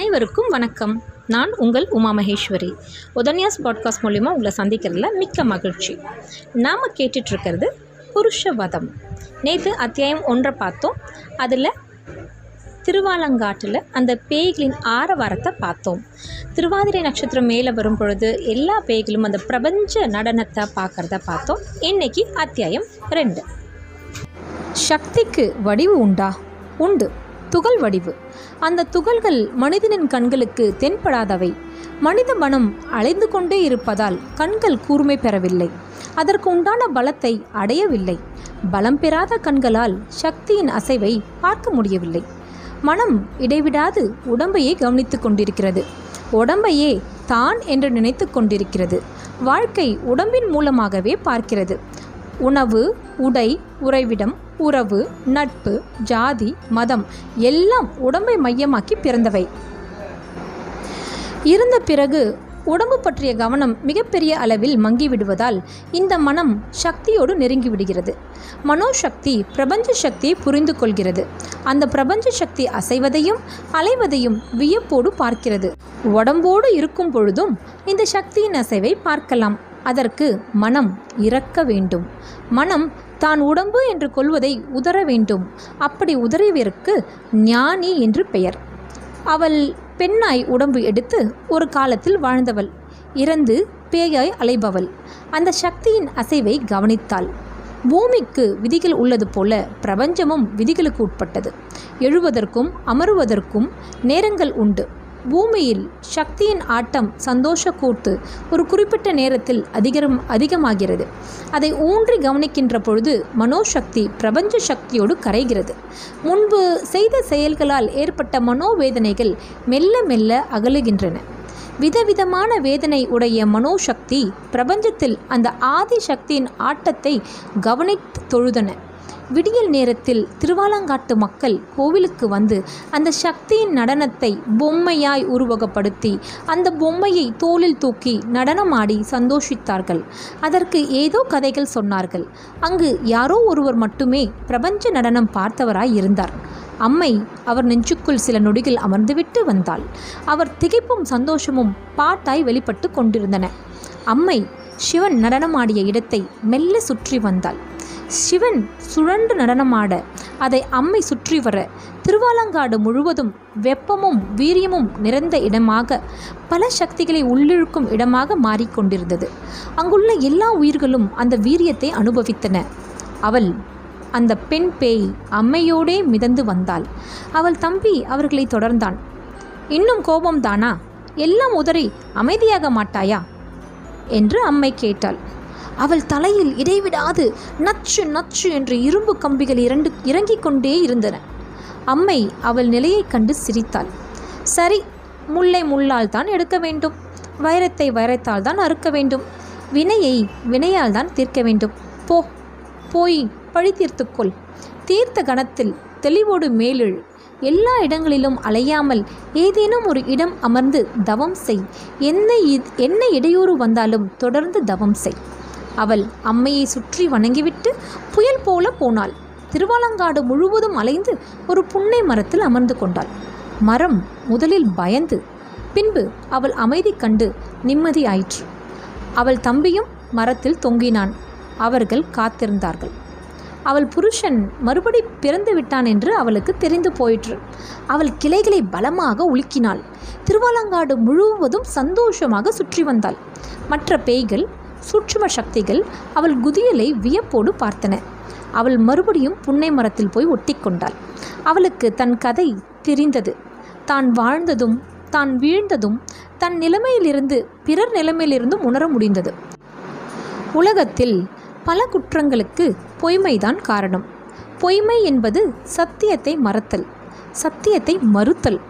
அனைவருக்கும் வணக்கம். நான் உங்கள் உமா மகேஸ்வரி. உதன்யாஸ் பாட்காஸ்ட் மூலிமா உங்களை சந்திக்கிறதுல மிக்க மகிழ்ச்சி. நாம் கேட்டுட்ருக்கிறது புருஷவதம். நேற்று அத்தியாயம் ஒன்றை பார்த்தோம். அதில் திருவாலங்காட்டில் அந்த பேய்களின் ஆரவாரத்தை பார்த்தோம். திருவாதிரை நட்சத்திரம் மேலே வரும் பொழுது எல்லா பேய்களும் அந்த பிரபஞ்ச நடனத்தை பார்க்குறத பார்த்தோம். இன்னைக்கு அத்தியாயம் ரெண்டு. சக்திக்கு வடிவு உண்டா? உண்டு. துகள் வடிவு. அந்த துகள்கள் மனிதனின் கண்களுக்கு தென்படாதவை. மனித மனம் அலைந்து கொண்டே இருப்பதால் கண்கள் கூர்மை பெறவில்லை. அதற்கு உண்டான பலத்தை அடையவில்லை. பலம் பெறாத கண்களால் சக்தியின் அசைவை பார்க்க முடியவில்லை. மனம் இடைவிடாது உடம்பையே கவனித்து கொண்டிருக்கிறது. உடம்பையே தான் என்று நினைத்து கொண்டிருக்கிறது. வாழ்க்கை உடம்பின் மூலமாகவே பார்க்கிறது. உணவு உடை உறைவிடம் உறவு நட்பு ஜாதி மதம் எல்லாம் உடம்பை மையமாக்கி பிறந்தவை. இருந்த பிறகு உடம்பு பற்றிய கவனம் மிகப்பெரிய அளவில் மங்கிவிடுவதால் இந்த மனம் சக்தியோடு நெருங்கிவிடுகிறது. மனோசக்தி பிரபஞ்ச சக்தியை புரிந்து கொள்கிறது. அந்த பிரபஞ்ச சக்தி அசைவதையும் அலைவதையும் வியப்போடு பார்க்கிறது. உடம்போடு இருக்கும் பொழுதும் இந்த சக்தியின் அசைவை பார்க்கலாம். அதற்கு மனம் இறக்க வேண்டும். மனம் தான் உடம்பு என்று கொள்வதை உதற வேண்டும். அப்படி உதறியவருக்கு ஞானி என்று பெயர். அவள் பெண்ணாய் உடம்பு எடுத்து ஒரு காலத்தில் வாழ்ந்தவள். இறந்து பேயாய் அலைபவள். அந்த சக்தியின் அசைவை கவனித்தாள். பூமிக்கு விதிகள் உள்ளது போல பிரபஞ்சமும் விதிகளுக்கு உட்பட்டது. எழுவதற்கும் அமருவதற்கும் நேரங்கள் உண்டு. பூமியில் சக்தியின் ஆட்டம் சந்தோஷ கூர்த்து ஒரு குறிப்பிட்ட நேரத்தில் அதிகரம் அதிகமாகிறது. அதை ஊன்றி கவனிக்கின்ற பொழுது மனோசக்தி பிரபஞ்ச சக்தியோடு கரைகிறது. முன்பு செய்த செயல்களால் ஏற்பட்ட மனோவேதனைகள் மெல்ல மெல்ல அகலுகின்றன. விதவிதமான வேதனை உடைய மனோசக்தி பிரபஞ்சத்தில் அந்த ஆதி சக்தியின் ஆட்டத்தை கவனித்து தொழுதன. விடியல் நேரத்தில் திருவாலங்காட்டு மக்கள் கோவிலுக்கு வந்து அந்த சக்தியின் நடனத்தை பொம்மையாய் உருவகப்படுத்தி அந்த பொம்மையை தோளில் தூக்கி நடனமாடி சந்தோஷித்தார்கள். அதற்கு ஏதோ கதைகள் சொன்னார்கள். அங்கு யாரோ ஒருவர் மட்டுமே பிரபஞ்ச நடனம் பார்த்தவராய் இருந்தார். அம்மை அவர் நெஞ்சுக்குள் சில நொடிகள் அமர்ந்துவிட்டு வந்தாள். அவர் திகைப்பும் சந்தோஷமும் பாட்டாய் வெளிப்பட்டு கொண்டிருந்தன. அம்மை சிவன் நடனமாடிய இடத்தை மெல்ல சுற்றி வந்தாள். சிவன் சுழன்று நடனமாட அதை அம்மை சுற்றி வர திருவாலங்காடு முழுவதும் வெப்பமும் வீரியமும் நிறைந்த இடமாக பல சக்திகளை உள்ளிழுக்கும் இடமாக மாறிக்கொண்டிருந்தது அங்குள்ள எல்லா உயிர்களும் அந்த வீரியத்தை அனுபவித்தன. அவள் அந்த பெண் பேய் அம்மையோடே மிதந்து வந்தாள். அவள் தம்பி அவர்களை தொடர்ந்தான். இன்னும் கோபம்தானா எல்லாம் உதறி அமைதியாக மாட்டாயா? என்று அம்மை கேட்டாள். அவள் தலையில் இடைவிடாது நச்சு நச்சு என்று இரும்பு கம்பிகள் இரண்டு இறங்கிக் கொண்டே இருந்தன. அம்மை அவள் நிலையைக் கண்டு சிரித்தாள். சரி முல்லை முள்ளால் தான் எடுக்க வேண்டும். வைரத்தை வைரத்தால் தான் அறுக்க வேண்டும். வினையை வினையால் தான் தீர்க்க வேண்டும். போ போய் பழி தீர்த்துக்கொள் தீர்த்த கணத்தில் தெளிவோடு மேலெழு. எல்லா இடங்களிலும் அலையாமல் ஏதேனும் ஒரு இடம் அமர்ந்து தவம் செய். என்ன என்ன இடையூறு வந்தாலும் தொடர்ந்து தவம் செய். அவள் அம்மையை சுற்றி வணங்கிவிட்டு புயல் போல போனாள். திருவாலங்காடு முழுவதும் அலைந்து ஒரு புன்னை மரத்தில் அமர்ந்து கொண்டாள். மரம் முதலில் பயந்து பின்பு அவள் அமைதி கண்டு நிம்மதியாயிற்று. அவள் தம்பியும் மரத்தில் தொங்கினான். அவர்கள் காத்திருந்தார்கள். அவள் புருஷன் மறுபடி பிறந்து விட்டான் என்று அவளுக்கு தெரிந்து போயிற்று. அவள் கிளைகளை பலமாக உலுக்கினாள். திருவாலங்காடு முழுவதும் சந்தோஷமாக சுற்றி வந்தாள். மற்ற பேய்கள் சூட்சும சக்திகள் அவள் குதியலை வியப்போடு பார்த்தன. அவள் மறுபடியும் புன்னை மரத்தில் போய் ஒட்டிக்கொண்டாள். அவளுக்கு தன் கதை தெரிந்தது. தான் வாழ்ந்ததும் தான் வீழ்ந்ததும் தன் நிலைமையிலிருந்து பிறர் நிலைமையிலிருந்தும் உணர முடிந்தது. உலகத்தில் பல குற்றங்களுக்கு பொய்மைதான் காரணம். பொய்மை என்பது சத்தியத்தை மறத்தல் சத்தியத்தை மறுத்தல்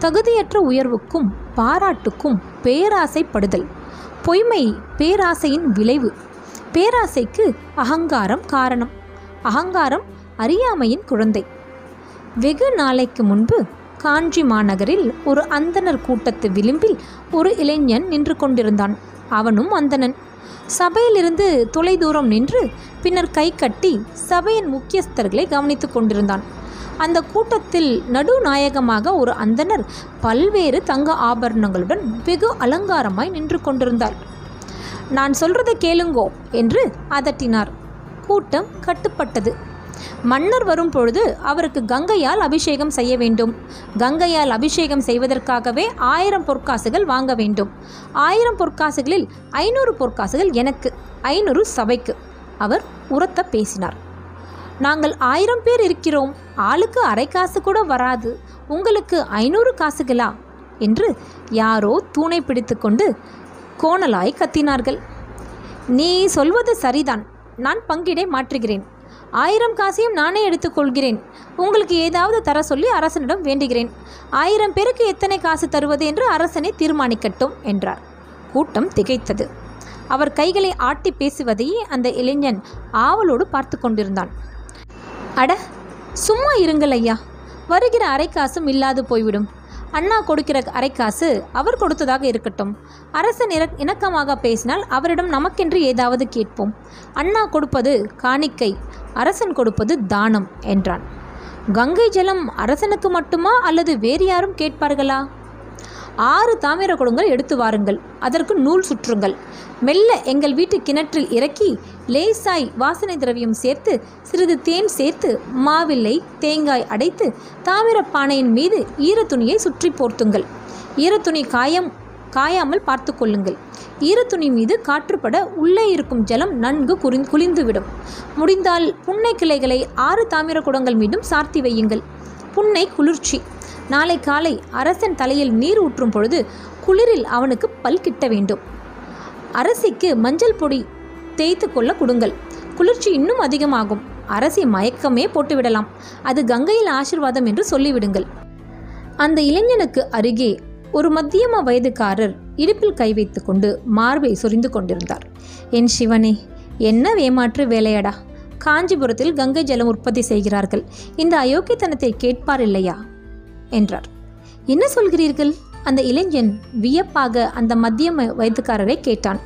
தகுதியற்ற உயர்வுக்கும் பாராட்டுக்கும் பேராசைப்படுதல். பொய்மை பேராசையின் விளைவு. பேராசைக்கு அகங்காரம் காரணம். அகங்காரம் அறியாமையின் குழந்தை. வெகு நாளைக்கு முன்பு காஞ்சி மாநகரில் ஒரு அந்தனர் கூட்டத்து விளிம்பில் ஒரு இளைஞன் நின்று கொண்டிருந்தான். அவனும் அந்தணன். சபையிலிருந்து தொலைதூரம் நின்று பின்னர் கை கட்டி சபையின் முக்கியஸ்தர்களை கவனித்துக் கொண்டிருந்தான். அந்த கூட்டத்தில் நடுநாயகமாக ஒரு அந்தணர் பல்வேறு தங்க ஆபரணங்களுடன் வெகு அலங்காரமாய் நின்று கொண்டிருந்தார். நான் சொல்றதை கேளுங்கோ என்று அதட்டினார். கூட்டம் கட்டுப்பட்டது. மன்னர் வரும் பொழுது அவருக்கு கங்கையால் அபிஷேகம் செய்ய வேண்டும். கங்கையால் அபிஷேகம் செய்வதற்காகவே ஆயிரம் பொற்காசுகள் வாங்க வேண்டும். ஆயிரம் பொற்காசுகளில் ஐநூறு பொற்காசுகள் எனக்கு ஐநூறு சபைக்கு அவர் உரத்த பேசினார். நாங்கள் ஆயிரம் பேர் இருக்கிறோம். ஆளுக்கு அரை காசு கூட வராது. உங்களுக்கு ஐநூறு காசுகளா? என்று யாரோ தூணை பிடித்துக்கொண்டு கோணலாய் கத்தினார்கள். நீ சொல்வது சரிதான். நான் பங்கிடை மாற்றுகிறேன். ஆயிரம் காசையும் நானே எடுத்துக்கொள்கிறேன் உங்களுக்கு ஏதாவது தர சொல்லி அரசனிடம் வேண்டுகிறேன். ஆயிரம் பேருக்கு எத்தனை காசு தருவது என்று அரசனை தீர்மானிக்கட்டும் என்றார். கூட்டம் திகைத்தது. அவர் கைகளை ஆட்டி பேசுவதையே அந்த இளைஞன் ஆவலோடு பார்த்து கொண்டிருந்தான். அட சும்மா இருங்கள் ஐயா. வருகிற அரைக்காசும் இல்லாது போய்விடும். அண்ணா கொடுக்கிற அரைக்காசு அவர் கொடுத்ததாக இருக்கட்டும். அரசன் இற இணக்கமாக பேசினால் அவரிடம் நமக்கென்று ஏதாவது கேட்போம். அண்ணா கொடுப்பது காணிக்கை அரசன் கொடுப்பது தானம் என்றான். கங்கை ஜலம் அரசனுக்கு மட்டுமா அல்லது வேறு யாரும் கேட்பார்களா? ஆறு தாமிர குடங்கள் எடுத்து வாருங்கள். அதற்கு நூல் சுற்றுங்கள். மெல்ல எங்கள் வீட்டு கிணற்றில் இறக்கி லேசாய் வாசனை திரவியம் சேர்த்து சிறிது தேன் சேர்த்து மாவில்லை தேங்காய் அடைத்து தாமிரப் பானையின் மீது ஈரத்துணியை சுற்றி போர்த்துங்கள். ஈரத்துணி காயம் காயாமல் பார்த்து கொள்ளுங்கள். ஈரத்துணி மீது காற்றுப்பட உள்ளே இருக்கும் ஜலம் நன்கு குறி குளிந்துவிடும். முடிந்தால் புன்னை கிளைகளை ஆறு தாமிர குடங்கள் மீதும் சார்த்தி வையுங்கள். புன்னை குளிர்ச்சி. நாளை காலை அரசன் தலையில் நீர் ஊற்றும் பொழுது குளிரில் அவனுக்கு பல் கிட்ட வேண்டும். அரசிக்கு மஞ்சள் பொடி தேய்த்து கொள்ள கொடுங்கள். குளிர்ச்சி இன்னும் அதிகமாகும். அரசி மயக்கமே போட்டுவிடலாம். அது கங்கையில் ஆசிர்வாதம் என்று சொல்லிவிடுங்கள். அந்த இளைஞனுக்கு அருகே ஒரு மத்தியம வயதுக்காரர் இடுப்பில் கை வைத்துக்கொண்டு மார்பை சொரிந்து கொண்டிருந்தார். என் சிவனே என்ன வேமாற்று வேலையடா. காஞ்சிபுரத்தில் கங்கை ஜலம் உற்பத்தி செய்கிறார்கள். இந்த அயோக்கியத்தனத்தை கேட்பார் இல்லையா? என்றார். என்ன சொல்கிறீர்கள்? அந்த இளைஞன் வியப்பாக அந்த மத்தியம வயதுக்காரரை கேட்டான்.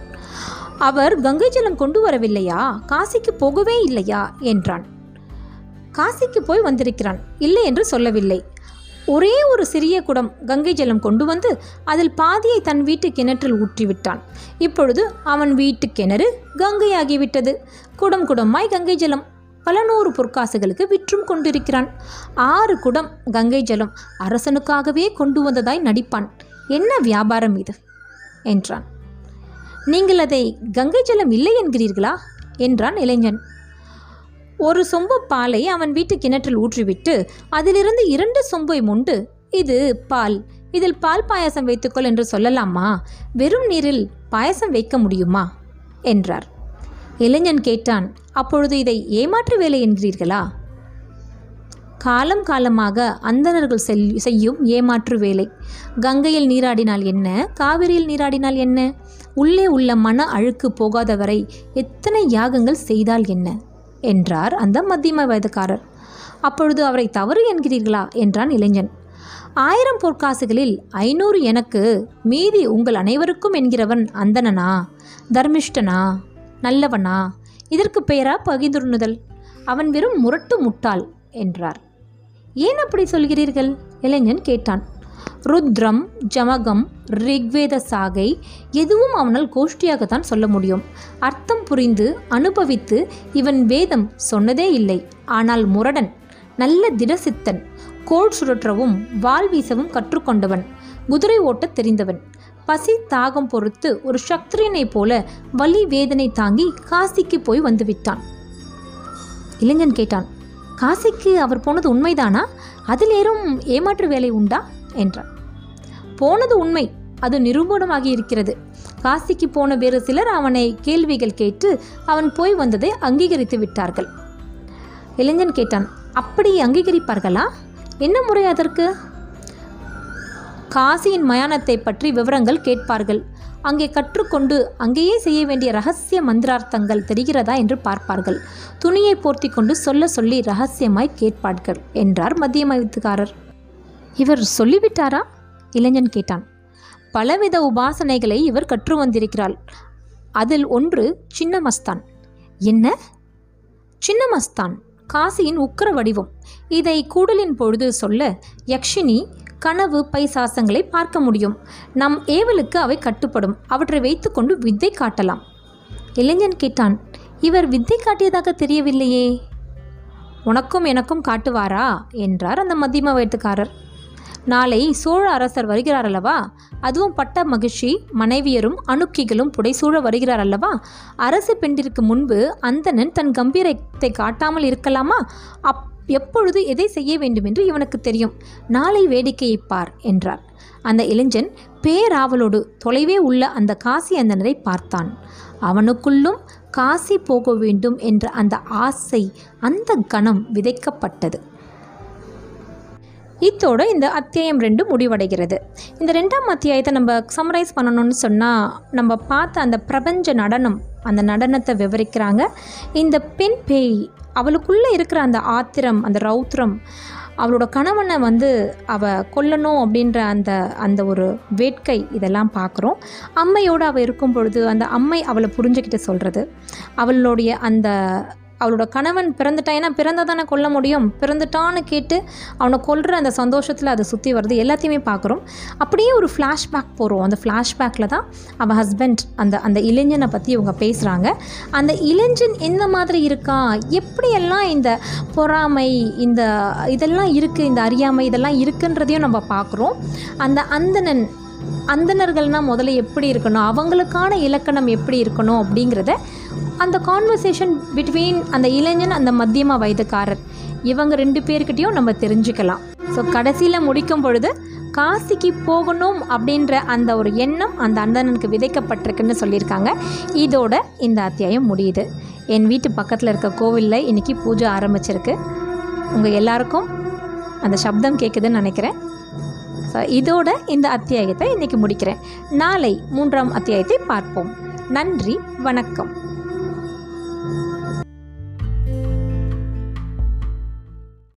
அவர் கங்கை ஜலம் கொண்டு வரவில்லையா? காசிக்கு போகவே இல்லையா? என்றான். காசிக்கு போய் வந்திருக்கிறான். இல்லை என்று சொல்லவில்லை. ஒரே ஒரு சிறிய குடம் கங்கை ஜலம் கொண்டு வந்து அதில் பாதியை தன் வீட்டு கிணற்றில் ஊற்றிவிட்டான். இப்பொழுது அவன் வீட்டு கிணறு கங்கையாகிவிட்டது. குடம் குடமாய் கங்கை ஜலம் பல நூறு பொற்காசுகளுக்கு விற்றும் கொண்டிருக்கிறான். ஆறு குடம் கங்கை ஜலம் அரசனுக்காகவே கொண்டு வந்ததாய் நடிப்பான். என்ன வியாபாரம் இது? என்றான். நீங்கள் அதை கங்கை ஜலம் இல்லை என்கிறீர்களா? என்றான் இளைஞன். ஒரு சொம்பு பாலை அவன் வீட்டு கிணற்றில் ஊற்றிவிட்டு அதிலிருந்து இரண்டு சொம்பை முண்டு இது பால். இதில் பால் பாயாசம் வைத்துக்கொள் என்று சொல்லலாமா? வெறும் நீரில் பாயாசம் வைக்க முடியுமா? என்றார். இளைஞன் கேட்டான் அப்பொழுது இதை ஏமாற்று வேலை என்கிறீர்களா? காலம் காலமாக அந்தணர்கள் செல் செய்யும் ஏமாற்று வேலை கங்கையில் நீராடினால் என்ன? காவிரியில் நீராடினால் என்ன? உள்ளே உள்ள மன அழுக்கு போகாத வரை எத்தனை யாகங்கள் செய்தால் என்ன? என்றார் அந்த மத்தியம வயதுக்காரர். அப்பொழுது அவரை தவறு என்கிறீர்களா? என்றான் இளைஞன். ஆயிரம் பொற்காசுகளில் ஐநூறு எனக்கு மீதி உங்கள் அனைவருக்கும் என்கிறவன் அந்தணனா? தர்மிஷ்டனா? நல்லவனா? இதற்கு பெயரா பகிர்ந்துண்ணுதல்? அவன் வெறும் முரட்டு முட்டாள் என்றார். ஏன் அப்படி சொல்கிறீர்கள்? இளைஞன் கேட்டான். ருத்ரம் ஜமகம் ரிக்வேத சாகை எதுவும் அவனால் கோஷ்டியாகத்தான் சொல்ல முடியும். அர்த்தம் புரிந்து அனுபவித்து இவன் வேதம் சொன்னதே இல்லை. ஆனால் முரடன் நல்ல திடசித்தன் கோல் சுழற்றவும் வாள் வீசவும் கற்றுக்கொண்டவன் குதிரை ஓட்டத் தெரிந்தவன். பசி தாகம் பொறுத்து ஒரு சக்திரியனைப் போல வலி வேதனை தாங்கி காசிக்கு போய் வந்துவிட்டான். இளைஞன் கேட்டான் காசிக்கு அவர் போனது உண்மைதானா? அதில் ஏறும் ஏமாற்று வேலை உண்டா? என்றான் போனது உண்மை. அது நிரூபணமாகி இருக்கிறது. காசிக்கு போன வேறு சிலர் அவனை கேள்விகள் கேட்டு அவன் போய் வந்ததை அங்கீகரித்து விட்டார்கள். இளைஞன் கேட்டான் அப்படி அங்கீகரிப்பார்களா? என்ன முறை அதற்கு? காசியின் மயானத்தை பற்றி விவரங்கள் கேட்பார்கள். அங்கே கற்றுக்கொண்டு அங்கேயே செய்ய வேண்டிய ரகசிய மந்திரார்த்தங்கள் தெரிகிறதா என்று பார்ப்பார்கள். துணியை போர்த்தி கொண்டு சொல்ல சொல்லி ரகசியமாய் கேட்பார்கள் என்றார் மத்திய மதித்துக்காரர். இவர் சொல்லிவிட்டாரா? இளைஞன் கேட்டான். பலவித உபாசனைகளை இவர் கற்று வந்திருக்கிறாள். அதில் ஒன்று சின்னமஸ்தான். என்ன? சின்னமஸ்தான் காசியின் உக்கிர வடிவம். இதை கூடலின் பொழுது சொல்ல யக்ஷினி கனவு பைசாசங்களை பார்க்க முடியும். நம் ஏவலுக்கு அவை கட்டுப்படும். அவற்றை வைத்துக்கொண்டு வித்தை காட்டலாம். இளைஞன் கேட்டான் இவர் வித்தை காட்டியதாக தெரியவில்லையே. உனக்கும் எனக்கும் காட்டுவாரா? என்றார் அந்த மத்தியம வயத்துக்காரர் நாளை சோழ அரசர் வருகிறார் அல்லவா அதுவும் பட்ட மகிழ்ச்சி மனைவியரும் அணுக்கிகளும் புடைசூழ வருகிறார் அல்லவா அரசு பெண்டிற்கு முன்பு அந்தணன் தன் கம்பீரத்தை காட்டாமல் இருக்கலாமா? அப் எப்பொழுது எதை செய்ய வேண்டும் என்று இவனுக்கு தெரியும். நாளை வேடிக்கையை பார் என்றார். அந்த இளைஞன் பேராவலோடு தொலைவே உள்ள அந்த காசி அந்தனரை பார்த்தான். அவனுக்குள்ளும் காசி போக வேண்டும் என்ற அந்த ஆசை அந்த கணம் விதைக்கப்பட்டது. இத்தோடு இந்த அத்தியாயம் ரெண்டு முடிவடைகிறது. இந்த ரெண்டாம் அத்தியாயத்தை நம்ம சம்மரைஸ் பண்ணணும்னு சொன்னால் நம்ம பார்த்த அந்த பிரபஞ்ச நடனம் அந்த நடனத்தை விவரிக்கிறாங்க. இந்த பெண் பேய் அவளுக்குள்ளே இருக்கிற அந்த ஆத்திரம் அந்த ரௌத்ரம் அவளோட கணவனை வந்து அவ கொல்லணும் அப்படின்ற அந்த அந்த ஒரு வேட்கை இதெல்லாம் பார்க்குறோம். அம்மையோடு அவள் இருக்கும் பொழுது அந்த அம்மை அவளை புரிஞ்சுக்கிட்டு சொல்கிறது அவளுடைய அந்த அவளோட கணவன் பிறந்துட்டான் ஏன்னா பிறந்ததானே கொல்ல முடியும்? பிறந்துட்டான்னு கேட்டு அவனை கொல்கிற அந்த சந்தோஷத்தில் அதை சுற்றி வருது. எல்லாத்தையுமே பார்க்குறோம். அப்படியே ஒரு ஃப்ளாஷ்பேக் போகிறோம் அந்த ஃப்ளாஷ்பேக்கில் தான் அவன் ஹஸ்பண்ட் அந்த அந்த இளைஞனை பற்றி இவங்க பேசுகிறாங்க அந்த இளைஞன் எந்த மாதிரி இருக்கா? எப்படியெல்லாம் இந்த பொறாமை இந்த இதெல்லாம் இருக்குது இந்த அறியாமை இதெல்லாம் இருக்குன்றதையும் நம்ம பார்க்குறோம். அந்த அந்தணன் அந்தணர்கள்னால் முதல்ல எப்படி இருக்கணும்? அவங்களுக்கான இலக்கணம் எப்படி இருக்கணும் அப்படிங்கிறத அந்த கான்வர்சேஷன் பிட்வீன் அந்த இளைஞன் அந்த மத்தியம வயதுக்காரர். இவங்க ரெண்டு பேர்கிட்டையும் நம்ம தெரிஞ்சுக்கலாம். ஸோ கடைசியில் முடிக்கும் பொழுது காசிக்கு போகணும் அப்படின்ற அந்த ஒரு எண்ணம் அந்த அந்தணனுக்கு விதைக்கப்பட்டிருக்குன்னு சொல்லியிருக்காங்க. இதோட இந்த அத்தியாயம் முடியுது. என் வீட்டு பக்கத்தில் இருக்க கோவிலில் இன்றைக்கி பூஜை ஆரம்பிச்சிருக்கு. உங்கள் எல்லாருக்கும் அந்த சப்தம் கேட்குதுன்னு நினைக்கிறேன். ஸோ இதோட இந்த அத்தியாயத்தை இன்றைக்கி முடிக்கிறேன். நாளை மூன்றாம் அத்தியாயத்தை பார்ப்போம். நன்றி வணக்கம்.